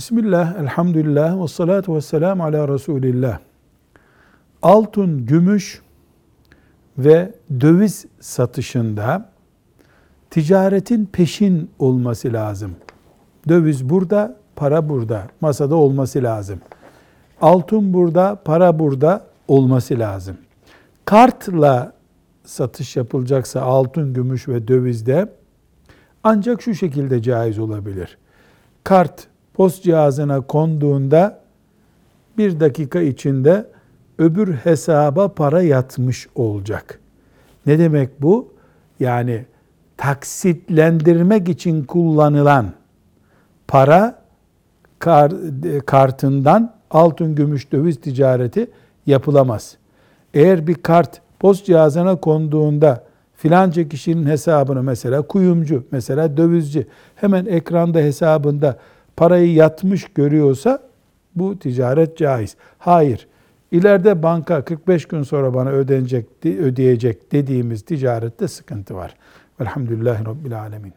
Bismillah, elhamdülillah ve salatu ve selamu ala Resulillah. Altın, gümüş ve döviz satışında ticaretin peşin olması lazım. Döviz burada, para burada, masada olması lazım. Altın burada, para burada olması lazım. Kartla satış yapılacaksa altın, gümüş ve dövizde ancak şu şekilde caiz olabilir. Kart post cihazına konduğunda bir dakika içinde öbür hesaba para yatmış olacak. Ne demek bu? Yani taksitlendirmek için kullanılan para kartından altın, gümüş, döviz ticareti yapılamaz. Eğer bir kart post cihazına konduğunda filanca kişinin hesabını mesela kuyumcu, mesela dövizci hemen ekranda hesabında parayı yatmış görüyorsa bu ticaret caiz. Hayır. İleride banka 45 gün sonra bana ödenecek, ödeyecek dediğimiz ticarette sıkıntı var. Velhamdülillahi Rabbil Alemin.